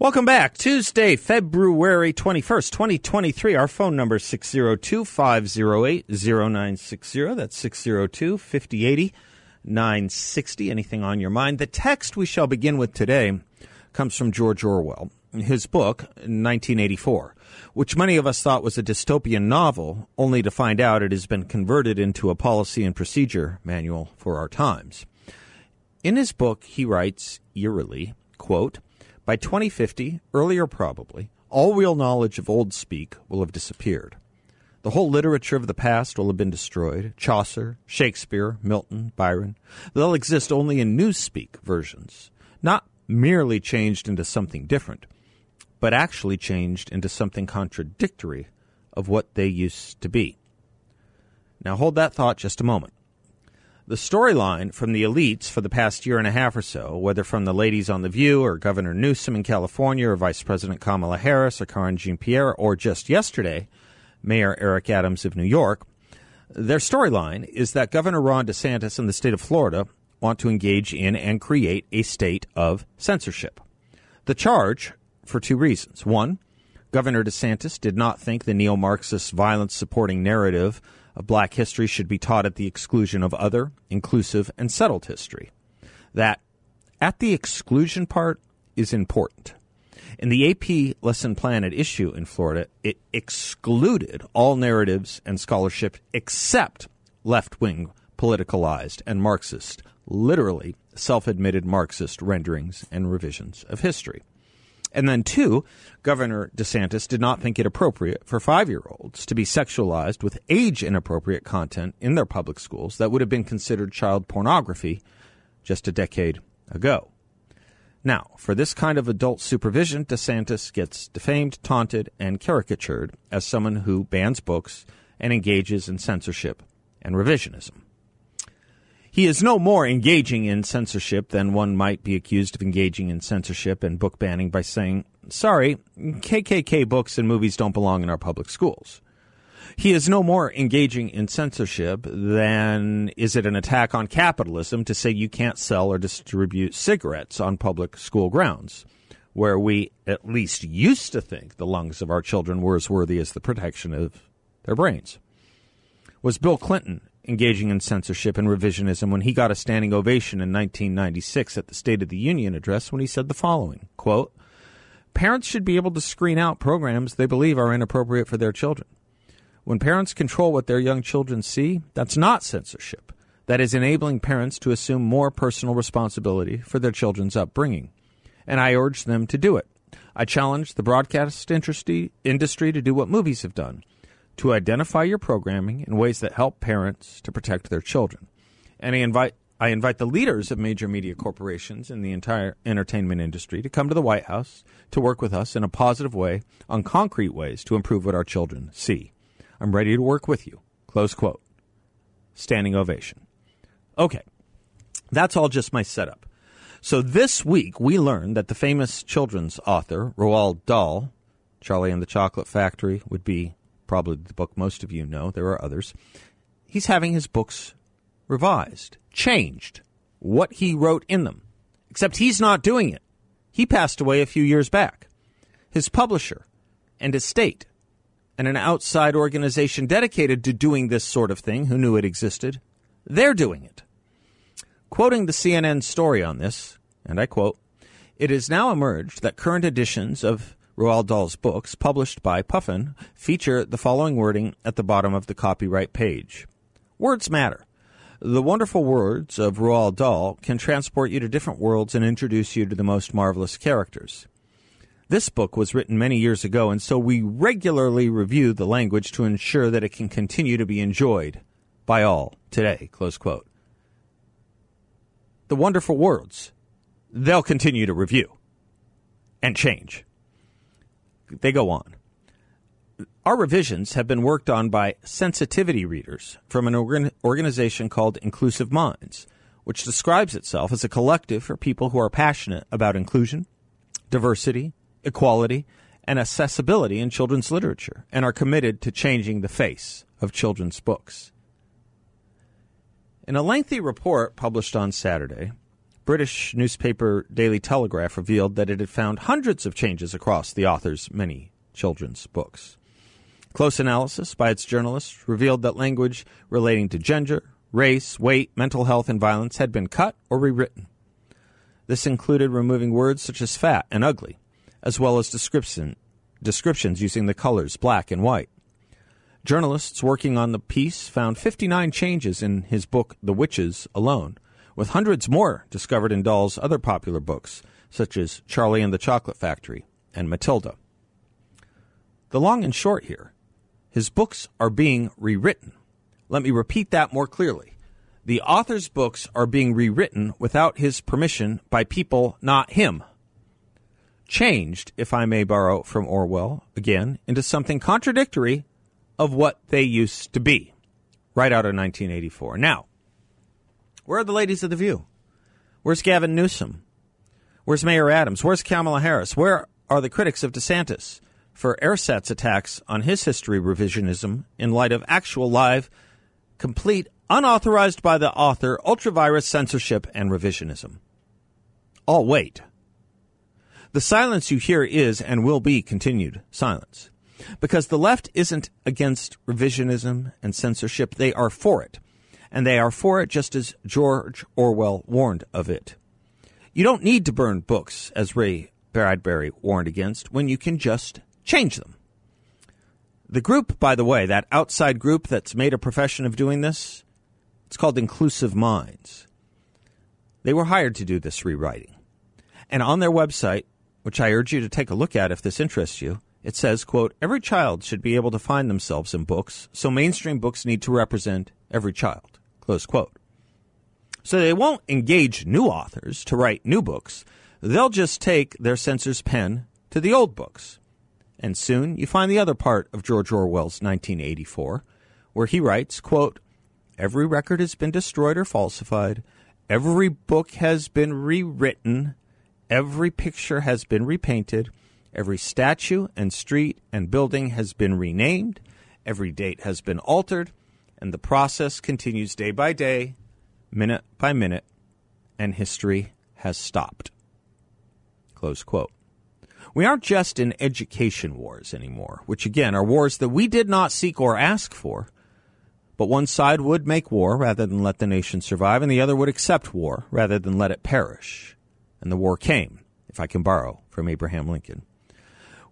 Welcome back. Tuesday, February 21st, 2023. Our phone number is 602 508 0960. That's 602 5080 960. Anything on your mind? The text we shall begin with today comes from George Orwell. His book, 1984, which many of us thought was a dystopian novel, only to find out it has been converted into a policy and procedure manual for our times. In his book, he writes eerily, quote, by 2050, earlier probably, all real knowledge of old speak will have disappeared. The whole literature of the past will have been destroyed Chaucer, Shakespeare, Milton, Byron. They'll exist only in newspeak versions, not merely changed into something different, but actually changed into something contradictory of what they used to be. Now hold that thought just a moment. The storyline from the elites for the past year and a half or so, whether from the ladies on The View or Governor Newsom in California or Vice President Kamala Harris or Karine Jean Pierre or just yesterday, Mayor Eric Adams of New York, their storyline is that Governor Ron DeSantis and the state of Florida want to engage in and create a state of censorship. The charge for two reasons. One, Governor DeSantis did not think the neo Marxist violence supporting narrative of black history should be taught at the exclusion of other, inclusive, and settled history. That at the exclusion part is important. In the AP lesson plan at issue in Florida, it excluded all narratives and scholarship except left wing, politicalized, and Marxist, literally self admitted Marxist renderings and revisions of history. And then, two, Governor DeSantis did not think it appropriate for five year olds to be sexualized with age inappropriate content in their public schools that would have been considered child pornography just a decade ago. Now, for this kind of adult supervision, DeSantis gets defamed, taunted, and caricatured as someone who bans books and engages in censorship and revisionism. He is no more engaging in censorship than one might be accused of engaging in censorship and book banning by saying, sorry, KKK books and movies don't belong in our public schools. He is no more engaging in censorship than is it an attack on capitalism to say you can't sell or distribute cigarettes on public school grounds, where we at least used to think the lungs of our children were as worthy as the protection of their brains. Was Bill Clinton engaging in censorship and revisionism when he got a standing ovation in 1996 at the State of the Union address when he said the following quote, Parents should be able to screen out programs they believe are inappropriate for their children. When parents control what their young children see, that's not censorship. That is enabling parents to assume more personal responsibility for their children's upbringing. And I urge them to do it. I challenge the broadcast industry, industry to do what movies have done to identify your programming in ways that help parents to protect their children. And I invite I invite the leaders of major media corporations in the entire entertainment industry to come to the White House to work with us in a positive way on concrete ways to improve what our children see. I'm ready to work with you. Close quote. Standing ovation. Okay. That's all just my setup. So this week we learned that the famous children's author, Roald Dahl, Charlie and the Chocolate Factory would be probably the book most of you know. There are others. He's having his books revised, changed, what he wrote in them. Except he's not doing it. He passed away a few years back. His publisher and estate and an outside organization dedicated to doing this sort of thing, who knew it existed, they're doing it. Quoting the CNN story on this, and I quote, it has now emerged that current editions of Roald Dahl's books, published by Puffin, feature the following wording at the bottom of the copyright page Words matter. The wonderful words of Roald Dahl can transport you to different worlds and introduce you to the most marvelous characters. This book was written many years ago, and so we regularly review the language to ensure that it can continue to be enjoyed by all today, close quote. The wonderful words they'll continue to review and change. They go on. Our revisions have been worked on by sensitivity readers from an organ- organization called Inclusive Minds, which describes itself as a collective for people who are passionate about inclusion, diversity, equality, and accessibility in children's literature and are committed to changing the face of children's books. In a lengthy report published on Saturday, British newspaper Daily Telegraph revealed that it had found hundreds of changes across the author's many children's books. Close analysis by its journalists revealed that language relating to gender, race, weight, mental health, and violence had been cut or rewritten. This included removing words such as fat and ugly, as well as description, descriptions using the colors black and white. Journalists working on the piece found 59 changes in his book The Witches alone, with hundreds more discovered in Dahl's other popular books, such as Charlie and the Chocolate Factory and Matilda. The long and short here his books are being rewritten. Let me repeat that more clearly. The author's books are being rewritten without his permission by people not him. Changed, if I may borrow from Orwell again, into something contradictory of what they used to be. Right out of 1984. Now, where are the ladies of the View? Where's Gavin Newsom? Where's Mayor Adams? Where's Kamala Harris? Where are the critics of DeSantis for Ersatz attacks on his history revisionism in light of actual live, complete, unauthorized by the author, ultra vires censorship and revisionism? All wait. The silence you hear is and will be continued silence. Because the left isn't against revisionism and censorship, they are for it and they are for it just as George Orwell warned of it. You don't need to burn books, as Ray Bradbury warned against, when you can just change them. The group, by the way, that outside group that's made a profession of doing this, it's called Inclusive Minds. They were hired to do this rewriting. And on their website, which I urge you to take a look at if this interests you, it says, quote, every child should be able to find themselves in books, so mainstream books need to represent every child. Close quote. So they won't engage new authors to write new books. They'll just take their censor's pen to the old books. And soon you find the other part of George Orwell's 1984, where he writes, quote, Every record has been destroyed or falsified. Every book has been rewritten. Every picture has been repainted. Every statue and street and building has been renamed. Every date has been altered and the process continues day by day, minute by minute, and history has stopped. Close quote. We aren't just in education wars anymore, which again are wars that we did not seek or ask for. But one side would make war rather than let the nation survive, and the other would accept war rather than let it perish. And the war came, if I can borrow from Abraham Lincoln.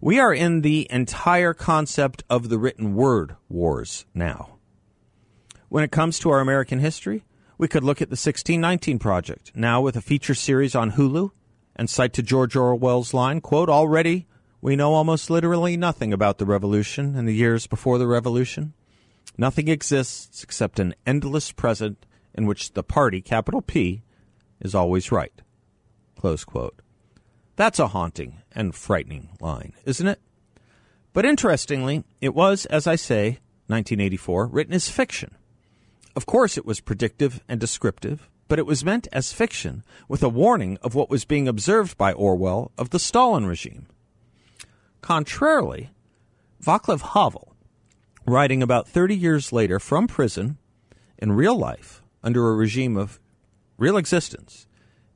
We are in the entire concept of the written word wars now. When it comes to our American history, we could look at the 1619 Project, now with a feature series on Hulu, and cite to George Orwell's line, quote, already we know almost literally nothing about the revolution and the years before the revolution. Nothing exists except an endless present in which the party, capital P, is always right. Close quote. That's a haunting and frightening line, isn't it? But interestingly, it was, as I say, 1984, written as fiction. Of course, it was predictive and descriptive, but it was meant as fiction with a warning of what was being observed by Orwell of the Stalin regime. Contrarily, Václav Havel, writing about 30 years later from prison in real life under a regime of real existence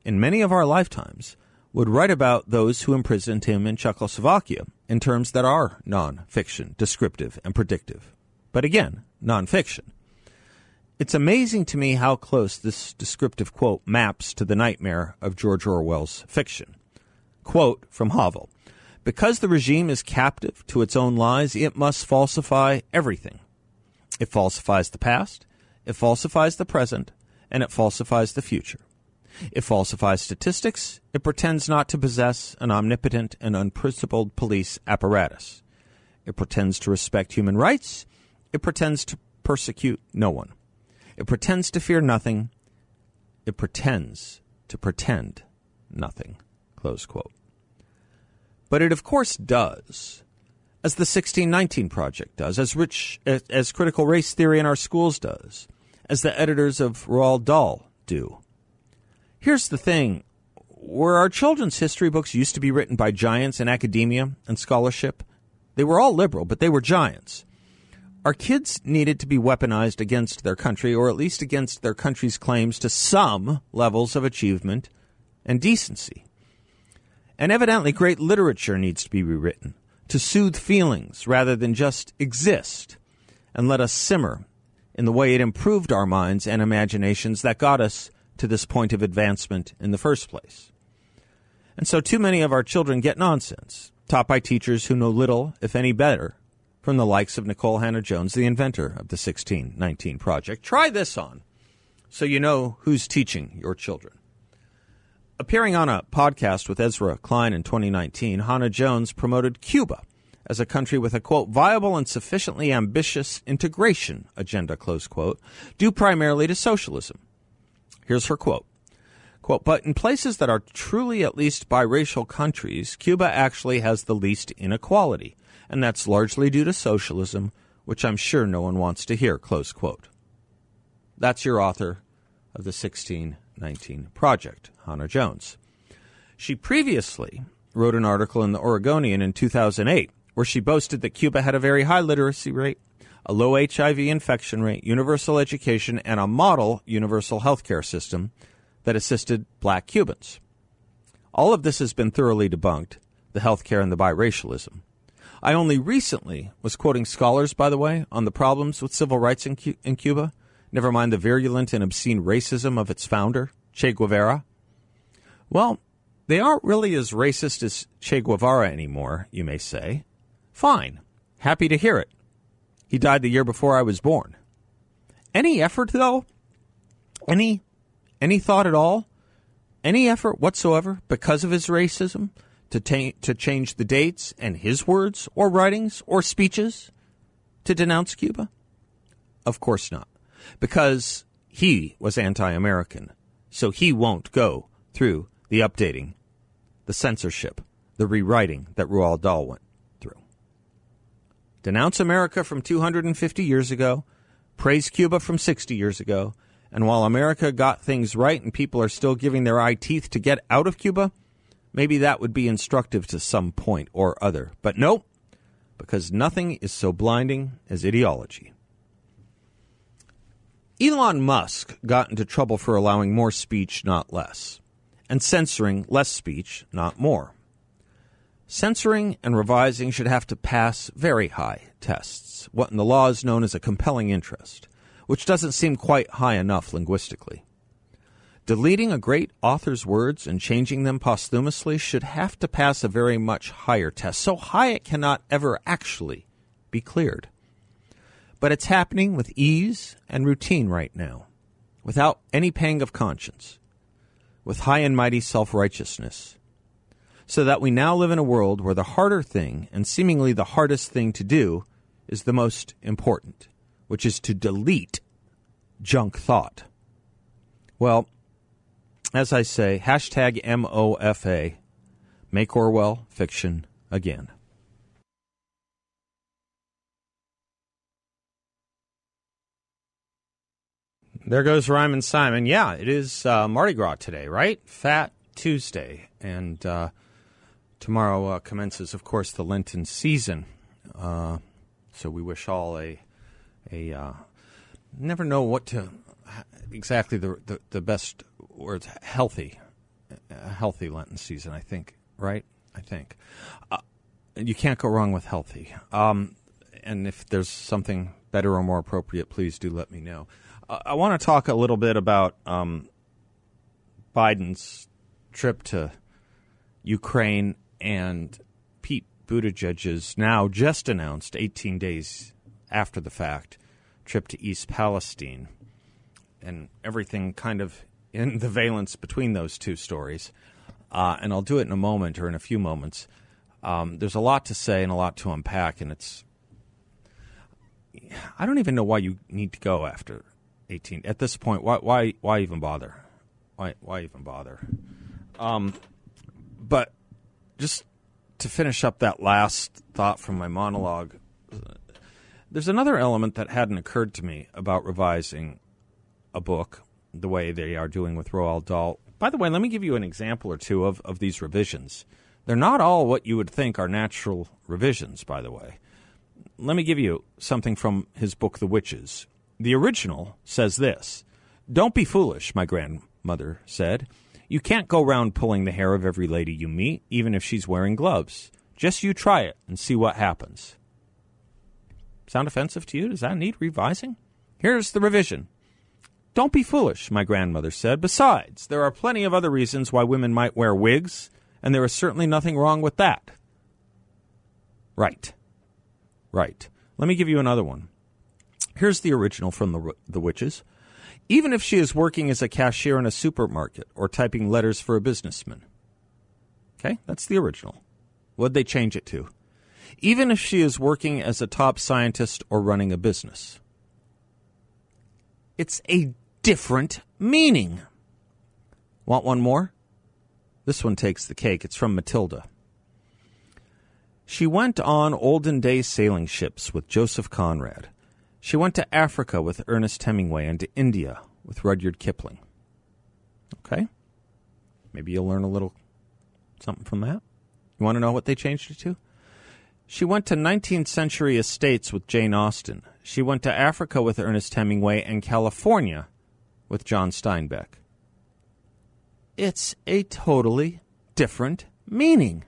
in many of our lifetimes, would write about those who imprisoned him in Czechoslovakia in terms that are non fiction, descriptive, and predictive. But again, non fiction. It's amazing to me how close this descriptive quote maps to the nightmare of George Orwell's fiction. Quote from Havel Because the regime is captive to its own lies, it must falsify everything. It falsifies the past, it falsifies the present, and it falsifies the future. It falsifies statistics, it pretends not to possess an omnipotent and unprincipled police apparatus. It pretends to respect human rights, it pretends to persecute no one. It pretends to fear nothing. It pretends to pretend nothing. Close quote. But it, of course, does, as the 1619 Project does, as, rich, as critical race theory in our schools does, as the editors of Roald Dahl do. Here's the thing where our children's history books used to be written by giants in academia and scholarship, they were all liberal, but they were giants. Our kids needed to be weaponized against their country, or at least against their country's claims to some levels of achievement and decency. And evidently, great literature needs to be rewritten to soothe feelings rather than just exist and let us simmer in the way it improved our minds and imaginations that got us to this point of advancement in the first place. And so too many of our children get nonsense, taught by teachers who know little, if any better, from the likes of Nikole Hannah-Jones, the inventor of the 1619 Project. Try this on so you know who's teaching your children. Appearing on a podcast with Ezra Klein in 2019, Hannah-Jones promoted Cuba as a country with a quote viable and sufficiently ambitious integration agenda close quote due primarily to socialism. Here's her quote Quote, but in places that are truly at least biracial countries, Cuba actually has the least inequality, and that's largely due to socialism, which I'm sure no one wants to hear, close quote. That's your author of the 1619 Project, Hannah-Jones. She previously wrote an article in the Oregonian in 2008 where she boasted that Cuba had a very high literacy rate, a low HIV infection rate, universal education, and a model universal health care system that assisted black Cubans. All of this has been thoroughly debunked the healthcare and the biracialism. I only recently was quoting scholars, by the way, on the problems with civil rights in, Cu- in Cuba, never mind the virulent and obscene racism of its founder, Che Guevara. Well, they aren't really as racist as Che Guevara anymore, you may say. Fine. Happy to hear it. He died the year before I was born. Any effort, though? Any any thought at all, any effort whatsoever, because of his racism, to, ta- to change the dates and his words or writings or speeches to denounce Cuba? Of course not. Because he was anti American. So he won't go through the updating, the censorship, the rewriting that Roald Dahl went through. Denounce America from 250 years ago, praise Cuba from 60 years ago, and while America got things right and people are still giving their eye teeth to get out of Cuba, maybe that would be instructive to some point or other. But no, because nothing is so blinding as ideology. Elon Musk got into trouble for allowing more speech, not less, and censoring less speech, not more. Censoring and revising should have to pass very high tests, what in the law is known as a compelling interest which doesn't seem quite high enough linguistically. Deleting a great author's words and changing them posthumously should have to pass a very much higher test, so high it cannot ever actually be cleared. But it's happening with ease and routine right now, without any pang of conscience, with high and mighty self righteousness. So that we now live in a world where the harder thing, and seemingly the hardest thing to do, is the most important which is to delete junk thought. Well, as I say, hashtag MOFA, make Orwell fiction again. There goes Ryman Simon. Yeah, it is uh, Mardi Gras today, right? Fat Tuesday. And uh, tomorrow uh, commences, of course, the Lenten season. Uh, so we wish all a a uh, never know what to exactly the, the, the best words healthy a healthy Lenten season I think right? I think. Uh, you can't go wrong with healthy. Um, and if there's something better or more appropriate please do let me know. Uh, I want to talk a little bit about um, Biden's trip to Ukraine and Pete Buttigieg's now just announced 18 days after the fact trip to East Palestine. And everything kind of in the valence between those two stories. Uh, and I'll do it in a moment or in a few moments. Um, there's a lot to say and a lot to unpack, and it's. I don't even know why you need to go after 18. At this point, why why why even bother? Why why even bother? Um, but just to finish up that last thought from my monologue, there's another element that hadn't occurred to me about revising a book the way they are doing with Roald Dahl. By the way, let me give you an example or two of, of these revisions. They're not all what you would think are natural revisions, by the way. Let me give you something from his book, The Witches. The original says this Don't be foolish, my grandmother said. You can't go round pulling the hair of every lady you meet, even if she's wearing gloves. Just you try it and see what happens. Sound offensive to you? Does that need revising? Here's the revision. Don't be foolish, my grandmother said. Besides, there are plenty of other reasons why women might wear wigs, and there is certainly nothing wrong with that. Right. Right. Let me give you another one. Here's the original from the, the Witches. Even if she is working as a cashier in a supermarket or typing letters for a businessman. Okay, that's the original. What'd they change it to? Even if she is working as a top scientist or running a business. It's a different meaning. Want one more? This one takes the cake. It's from Matilda. She went on olden day sailing ships with Joseph Conrad. She went to Africa with Ernest Hemingway and to India with Rudyard Kipling. Okay? Maybe you'll learn a little something from that. You want to know what they changed it to? She went to 19th century estates with Jane Austen. She went to Africa with Ernest Hemingway and California with John Steinbeck. It's a totally different meaning.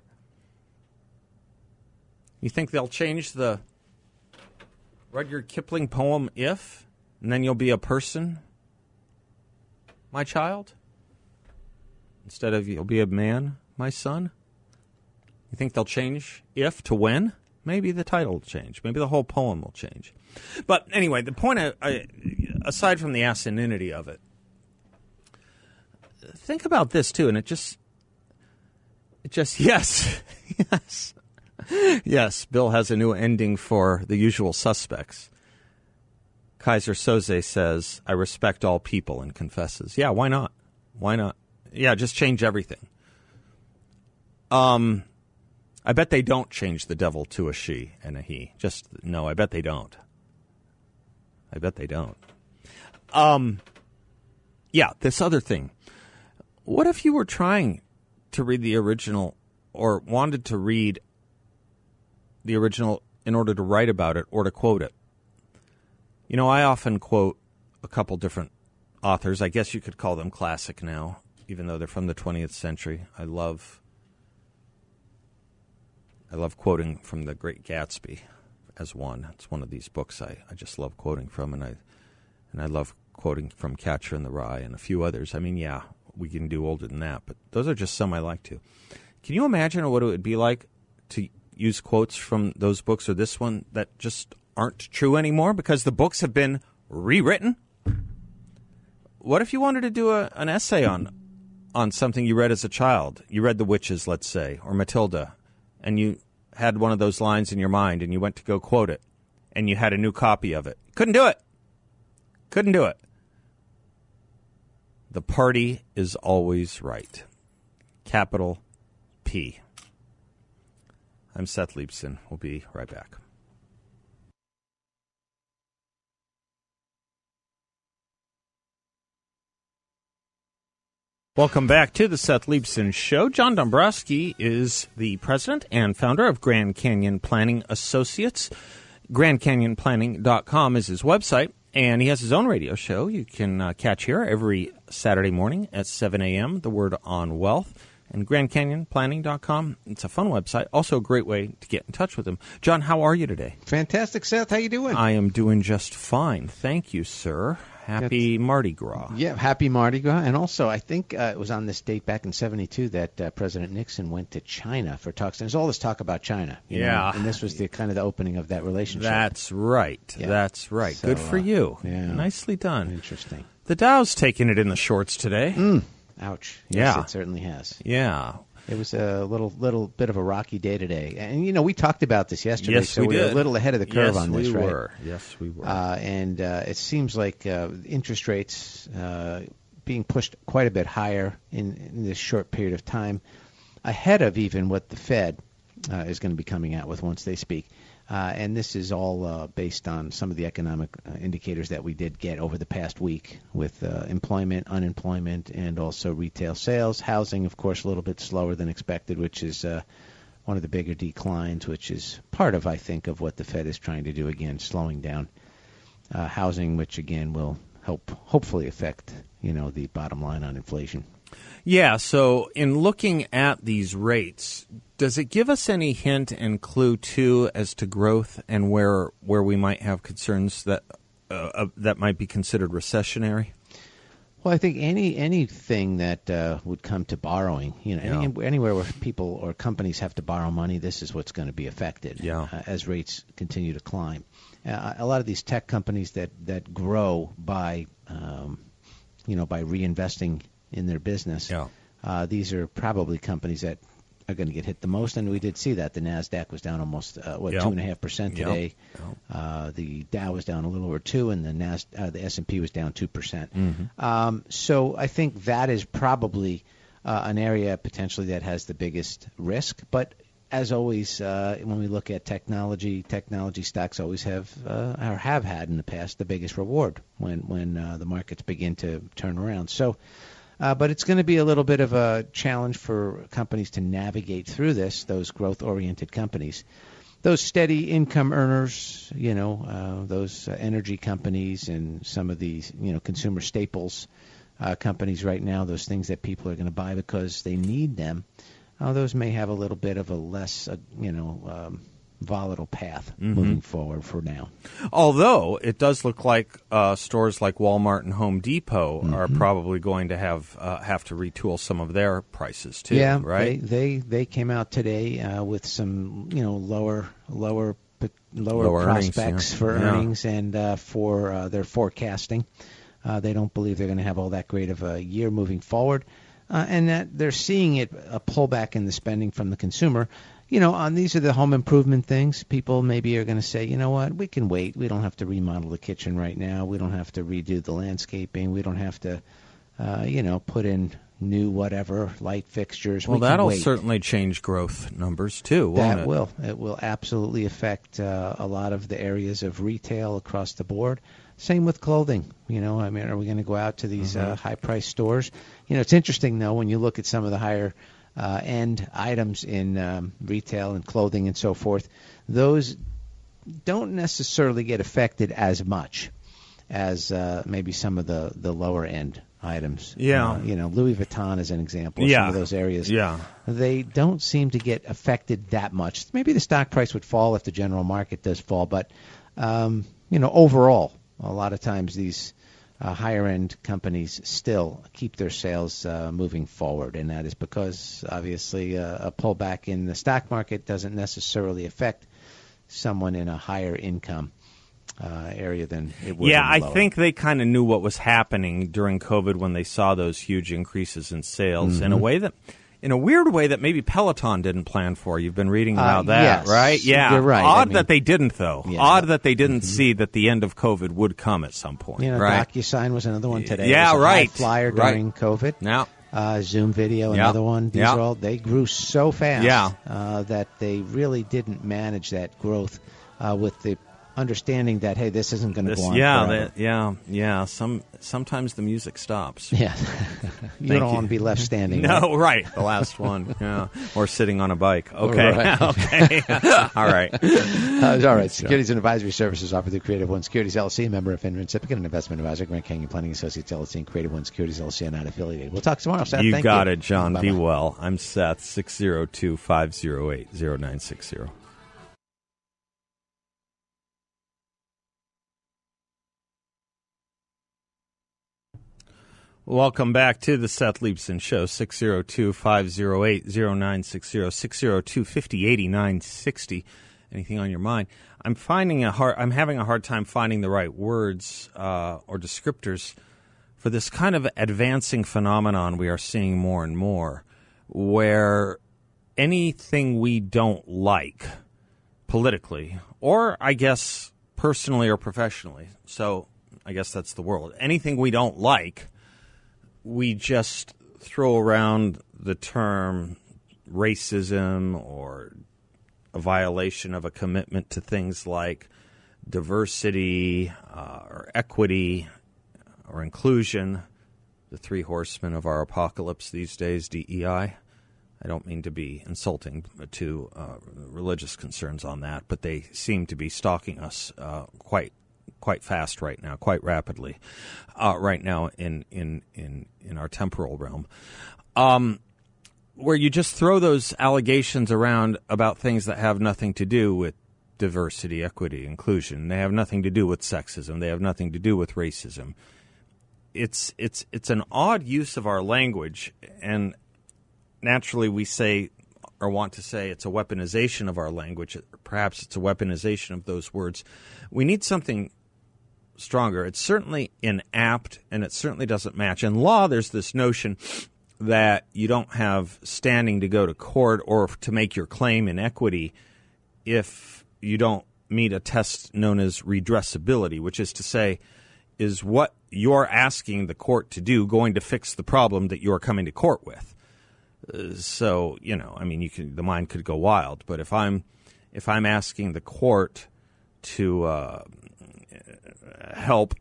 You think they'll change the Rudyard Kipling poem If, and then you'll be a person, my child? Instead of you'll be a man, my son? You think they'll change if to when? Maybe the title will change. Maybe the whole poem will change. But anyway, the point, I, I, aside from the asininity of it, think about this too, and it just, it just yes, yes, yes. Bill has a new ending for the usual suspects. Keyser Söze says, "I respect all people," and confesses, "Yeah, why not? Why not? Yeah, just change everything." Um, I bet they don't change the devil to a she and a he. Just no, I bet they don't. I bet they don't. Um, yeah, this other thing. What if you were trying to read the original or wanted to read the original in order to write about it or to quote it? You know, I often quote a couple different authors. I guess you could call them classic now, even though they're from the 20th century. I love I love quoting from The Great Gatsby as one. It's one of these books I, I just love quoting from, and I and I love quoting from Catcher in the Rye and a few others. I mean, yeah, we can do older than that, but those are just some I like to. Can you imagine what it would be like to use quotes from those books or this one that just aren't true anymore because the books have been rewritten? What if you wanted to do a, an essay on on something you read as a child? You read The Witches, let's say, or Matilda, and you had one of those lines in your mind and you went to go quote it and you had a new copy of it. Couldn't do it. Couldn't do it. The party is always right. Capital P. I'm Seth Leibsohn. We'll be right back. Welcome back to the Seth Leibsohn Show. John Dombroski is the president and founder of Grand Canyon Planning Associates. GrandCanyonPlanning.com is his website, and he has his own radio show you can uh, catch here every Saturday morning at 7 a.m. The Word on Wealth. And GrandCanyonPlanning.com. It's a fun website. Also a great way to get in touch with him. John, how are you today? Fantastic, Seth. How you doing? I am doing just fine. Thank you, sir. Happy Mardi Gras. Yeah, happy Mardi Gras. And also, I think uh, it was on this date back in 72 that uh, President Nixon went to China for talks. There's all this talk about China. you know, Yeah. and this was the kind of the opening of that relationship. That's right. Yeah. That's right. So, Good for uh, you. yeah. Nicely done. Interesting. The Dow's taking it in the shorts today. Mm. Ouch. Yes, Yeah. it certainly has. Yeah. It was a little little bit of a rocky day today, and you know we talked about this yesterday, Yes, so we we're did. a little ahead of the curve yes, on this, we right? were. Yes, we were. Uh, and uh, it seems like uh, interest rates uh, being pushed quite a bit higher in, in this short period of time, ahead of even what the Fed uh, is going to be coming out with once they speak. Uh, and this is all uh, based on some of the economic uh, indicators that we did get over the past week with uh, employment, unemployment, and also retail sales. Housing, of course, a little bit slower than expected, which is uh, one of the bigger declines, which is part of, I think, of what the Fed is trying to do again, slowing down uh, housing, which again will help hopefully affect you know the bottom line on inflation. Yeah, so in looking at these rates, does it give us any hint and clue too as to growth and where where we might have concerns that uh, uh, that might be considered recessionary? Well, I think any anything that uh, would come to borrowing, you know, Yeah. any, anywhere where people or companies have to borrow money, this is what's going to be affected Yeah. uh, as rates continue to climb. Uh, a lot of these tech companies that that grow by, um, you know, by reinvesting in their business. Yeah. Uh, these are probably companies that are going to get hit the most, and we did see that the Nasdaq was down almost uh, what two and a half percent today. Yeah. Uh, the Dow was down a little over two, and the Nas- uh, the S and P was down two percent. Um, so I think that is probably uh, an area potentially that has the biggest risk. But as always, uh, when we look at technology, technology stocks always have uh, or have had in the past the biggest reward when when uh, the markets begin to turn around. So. Uh, but it's going to be a little bit of a challenge for companies to navigate through this, those growth oriented companies. Those steady income earners, you know, uh, those uh, energy companies and some of these, you know, consumer staples uh, companies right now, those things that people are going to buy because they need them, uh, those may have a little bit of a less, uh, you know, um, volatile path moving forward for now. Although it does look like uh, stores like Walmart and Home Depot are Mm-hmm. probably going to have uh, have to retool some of their prices too. yeah, right. They, they they came out today uh, with some you know lower lower lower, Lower earnings, prospects yeah. for Yeah. earnings and uh, for uh, their forecasting. Uh, they don't believe they're going to have all that great of a year moving forward, uh, and that they're seeing it a pullback in the spending from the consumer. You know, on these are the home improvement things. People maybe are going to say, you know what, we can wait. We don't have to remodel the kitchen right now. We don't have to redo the landscaping. We don't have to, uh, you know, put in new whatever light fixtures. Well, we that'll wait. certainly change growth numbers too. Won't That it? will. It will absolutely affect uh, a lot of the areas of retail across the board. Same with clothing. You know, I mean, are we going to go out to these Mm-hmm. uh, high-priced stores? You know, it's interesting though when you look at some of the higher uh, end items in um, retail and clothing and so forth. Those don't necessarily get affected as much as uh, maybe some of the the lower end items. Yeah. Uh, you know, Louis Vuitton is an example. of Yeah. Some of those areas Yeah. they don't seem to get affected that much. Maybe the stock price would fall if the general market does fall, but um, you know, overall, a lot of times these uh, higher end companies still keep their sales uh, moving forward, and that is because obviously uh, a pullback in the stock market doesn't necessarily affect someone in a higher income uh, area than it would. Yeah, I think they kind of knew what was happening during COVID when they saw those huge increases in sales Mm-hmm. in a way that, in a weird way that maybe Peloton didn't plan for. You've been reading Uh, about that, yes. right? Yeah, You're right. Odd I mean- that they didn't, though. Yeah. Mm-hmm. Odd that they didn't see that the end of COVID would come at some point, You know, right? DocuSign was another one today. Yeah, It was a right. Flyer Right. during COVID. Now, uh, Zoom video, Yeah. another one. These Yeah. are all they grew so fast Yeah. uh, that they really didn't manage that growth uh, with the understanding that hey, this isn't going to go on yeah, forever. that, yeah, yeah. Some sometimes the music stops. yeah, you Thank don't you. want to be left standing. No, right. The last one. Yeah. Or sitting on a bike. Okay. Right. okay. All right. Uh, all right. Securities and advisory services offered through Creative One Securities LLC, member of FINRA Syndicate, an investment advisor, Grand Canyon Planning Associates LLC, and Creative One Securities LLC are not affiliated. We'll talk tomorrow. Seth. You Thank got you. it, John. Be Bye-bye. well. I'm Seth, 602 508 0960. Welcome back to the Seth Leibsohn Show, 602 508 0960, 602 5080 960. Anything on your mind? I'm finding a hard, I'm having a hard time finding the right words uh, or descriptors for this kind of advancing phenomenon we are seeing more and more, where anything we don't like politically, or I guess personally or professionally, so I guess that's the world, anything we don't like, we just throw around the term racism or a violation of a commitment to things like diversity uh, or equity or inclusion, the three horsemen of our apocalypse these days, DEI. I don't mean to be insulting to uh, religious concerns on that, but they seem to be stalking us uh, quite quite fast right now, quite rapidly, uh, right now in in in in our temporal realm. Um, where you just throw those allegations around about things that have nothing to do with diversity, equity, inclusion. They have nothing to do with sexism. They have nothing to do with racism. It's it's it's an odd use of our language, and naturally we say or want to say it's a weaponization of our language. Perhaps it's a weaponization of those words. We need something stronger. It's certainly inapt, and it certainly doesn't match. In law, there's this notion that you don't have standing to go to court or to make your claim in equity if you don't meet a test known as redressability, which is to say, is what you're asking the court to do going to fix the problem that you're coming to court with? So you know, I mean, you can the mind could go wild, but if I'm if I'm asking the court to uh, help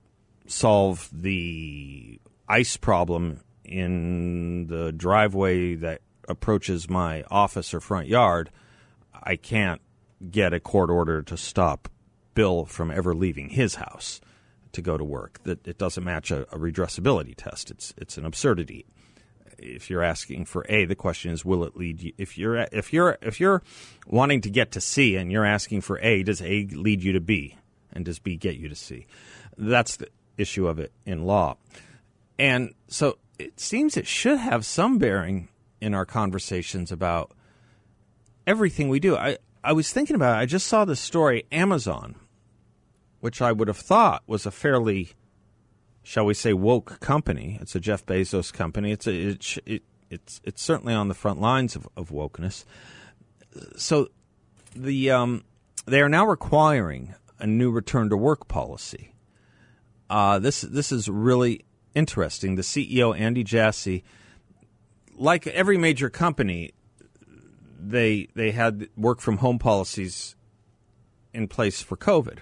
solve the ice problem in the driveway that approaches my office or front yard, I can't get a court order to stop Bill from ever leaving his house to go to work. That it doesn't match a, a redressability test. It's it's an absurdity. If you're asking for A, the question is, will it lead you? If you're if you're if you're wanting to get to C and you're asking for A, does A lead you to B, and does B get you to C? That's the issue of it in law. And so it seems it should have some bearing in our conversations about everything we do. I, I was thinking about it. I just saw this story Amazon, which I would have thought was a fairly, shall we say, woke company. It's a Jeff Bezos company. It's a, it, it, it's it's certainly on the front lines of, of wokeness. So the um, they are now requiring a new return to work policy. Uh, this this is really interesting. The CEO, Andy Jassy, like every major company, they they had work from home policies in place for COVID,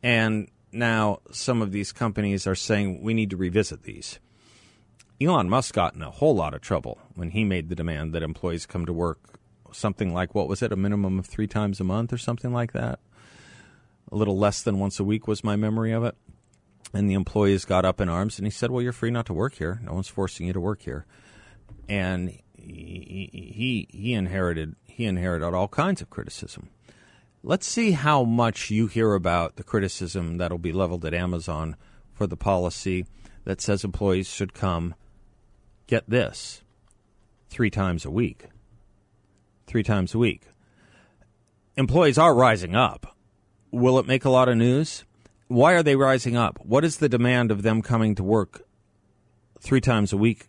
and now some of these companies are saying we need to revisit these. Elon Musk got in a whole lot of trouble when he made the demand that employees come to work something like what was it a minimum of three times a month or something like that. A little less than once a week was my memory of it. And the employees got up in arms, and he said, "Well, you're free not to work here. No one's forcing you to work here." And he he, he inherited he inherited all kinds of criticism. Let's see how much you hear about the criticism that'll be leveled at Amazon for the policy that says employees should come. Get this, three times a week. Three times a week. Employees are rising up. Will it make a lot of news? Why are they rising up? What is the demand of them coming to work three times a week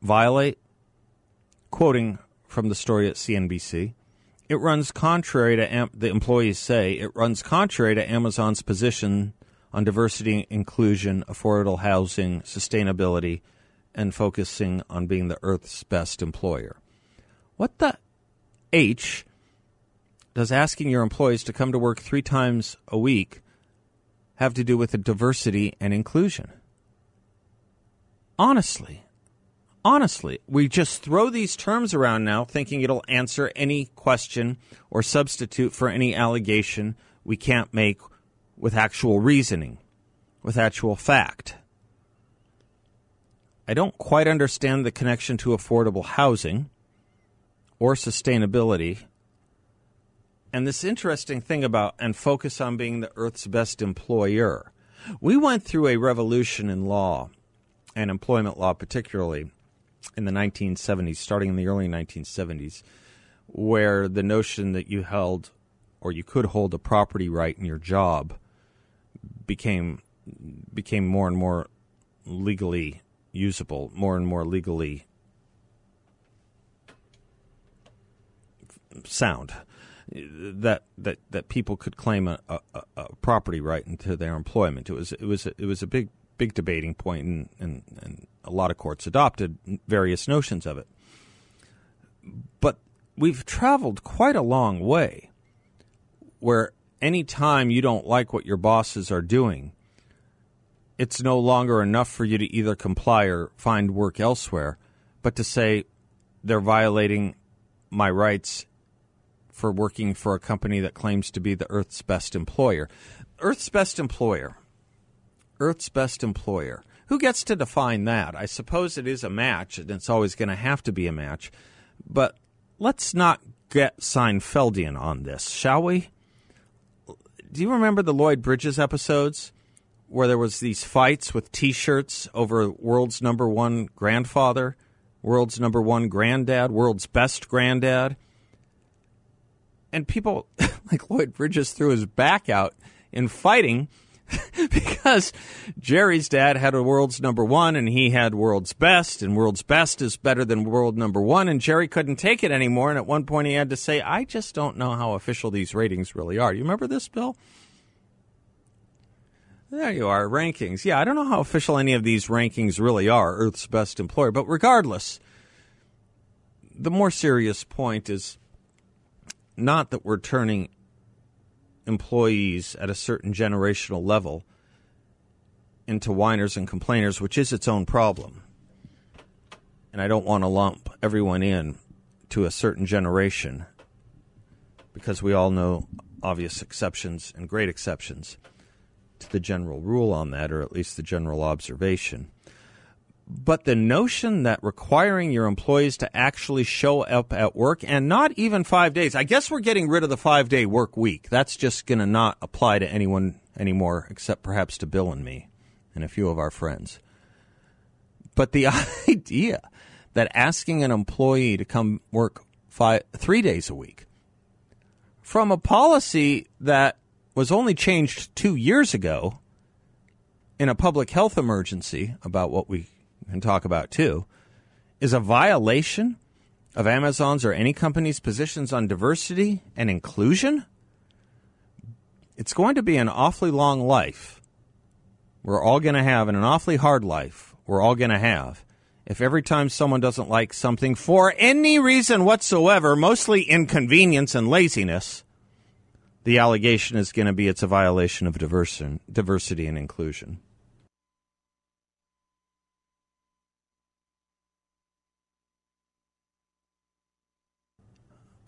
violate? Quoting from the story at CNBC, it runs contrary to Am- the employees say it runs contrary to Amazon's position on diversity, inclusion, affordable housing, sustainability, and focusing on being the Earth's best employer. What the H does asking your employees to come to work three times a week have to do with the diversity and inclusion? Honestly, honestly, we just throw these terms around now thinking it'll answer any question or substitute for any allegation we can't make with actual reasoning, with actual fact. I don't quite understand the connection to affordable housing or sustainability and this interesting thing about and focus on being the Earth's best employer. We went through a revolution in law and employment law, particularly in the 1970s, starting in the early 1970s, where the notion that you held or you could hold a property right in your job became became more and more legally usable, more and more legally sound that that that people could claim a, a, a, property right into their employment. It was it was it was a big big debating point, and, and, and a lot of courts adopted various notions of it. But we've traveled quite a long way, where any time you don't like what your bosses are doing, it's no longer enough for you to either comply or find work elsewhere, but to say they're violating my rights for working for a company that claims to be the Earth's best employer. Earth's best employer. Earth's best employer. Who gets to define that? I suppose it is a match, and it's always going to have to be a match. But let's not get Seinfeldian on this, shall we? Do you remember the Lloyd Bridges episodes where there was these fights with T-shirts over world's number one grandfather, world's number one granddad, world's best granddad? And people like Lloyd Bridges threw his back out in fighting because Jerry's dad had a world's number one and he had world's best, and world's best is better than world number one. And Jerry couldn't take it anymore. And at one point, he had to say, I just don't know how official these ratings really are. You remember this, Bill? There you are, rankings. Yeah, I don't know how official any of these rankings really are, Earth's best employer. But regardless, the more serious point is not that we're turning employees at a certain generational level into whiners and complainers, which is its own problem. And I don't want to lump everyone in to a certain generation because we all know obvious exceptions and great exceptions to the general rule on that, or at least the general observation. But the notion that requiring your employees to actually show up at work and not even five days, I guess we're getting rid of the five day work week. That's just going to not apply to anyone anymore except perhaps to Bill and me and a few of our friends. But the idea that asking an employee to come work five, three days a week from a policy that was only changed two years ago in a public health emergency about what we can talk about too, is a violation of Amazon's or any company's positions on diversity and inclusion, it's going to be an awfully long life. We're all going to have, and an awfully hard life we're all going to have. If every time someone doesn't like something for any reason whatsoever, mostly inconvenience and laziness, the allegation is going to be it's a violation of diversity and inclusion.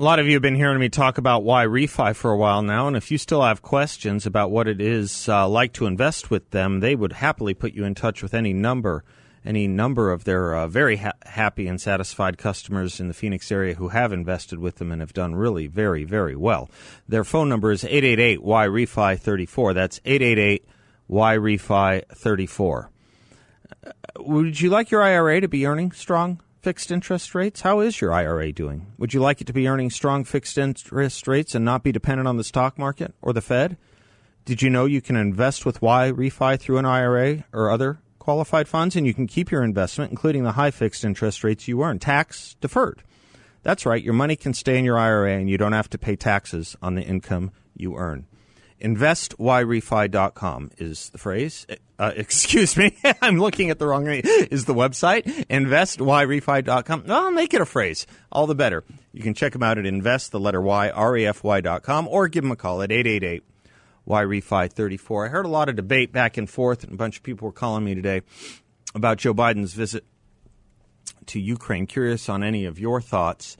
A lot of you have been hearing me talk about YRefy for a while now, and if you still have questions about what it is uh, like to invest with them, they would happily put you in touch with any number, any number of their uh, very ha- happy and satisfied customers in the Phoenix area who have invested with them and have done really very, very well. Their phone number is 888 YRefy 34. That's 888 YRefy 34. Uh, would you like your IRA to be earning strong? Fixed interest rates? How is your IRA doing? Would you like it to be earning strong fixed interest rates and not be dependent on the stock market or the Fed? Did you know you can invest with YRefy through an IRA or other qualified funds and you can keep your investment, including the high fixed interest rates you earn, tax deferred? That's right, your money can stay in your IRA and you don't have to pay taxes on the income you earn. InvestYRefy.com is the phrase. Uh, excuse me, I'm looking at the wrong. Is the website InvestYRefy.com? No, I'll make it a phrase. All the better. You can check them out at invest, the letter Y, R-E-F-Y.com, or give them a call at 888 YRefy 34. I heard a lot of debate back and forth, and a bunch of people were calling me today about Joe Biden's visit to Ukraine. Curious on any of your thoughts.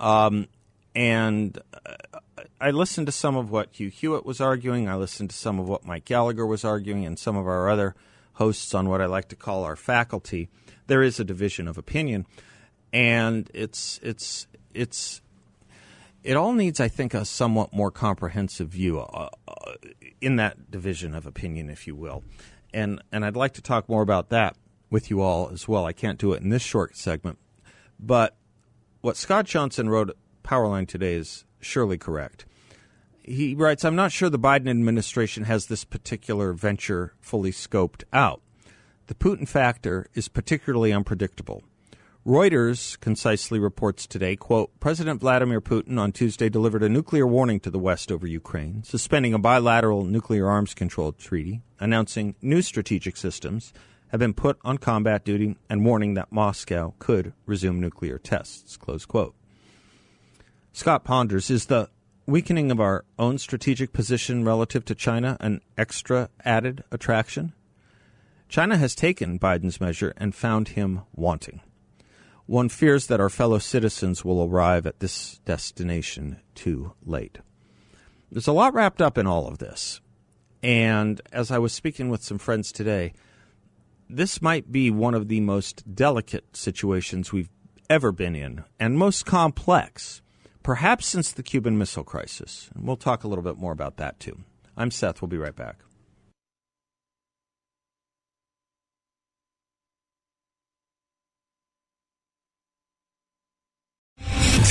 Um, and uh, I listened to some of what Hugh Hewitt was arguing. I listened to some of what Mike Gallagher was arguing, and some of our other hosts on what I like to call our faculty. There is a division of opinion, and it's it's it's it all needs, I think, a somewhat more comprehensive view uh, uh, in that division of opinion, if you will. And and I'd like to talk more about that with you all as well. I can't do it in this short segment, but what Scott Johnson wrote at Powerline today is surely correct. He writes, I'm not sure the Biden administration has this particular venture fully scoped out. The Putin factor is particularly unpredictable. Reuters concisely reports today, quote, President Vladimir Putin on Tuesday delivered a nuclear warning to the West over Ukraine, suspending a bilateral nuclear arms control treaty, announcing new strategic systems have been put on combat duty, and warning that Moscow could resume nuclear tests, close quote. Scott ponders, is the weakening of our own strategic position relative to China an extra added attraction? China has taken Biden's measure and found him wanting. One fears that our fellow citizens will arrive at this destination too late. There's a lot wrapped up in all of this. And as I was speaking with some friends today, this might be one of the most delicate situations we've ever been in and most complex, perhaps since the Cuban Missile Crisis. And we'll talk a little bit more about that too. I'm Seth. We'll be right back.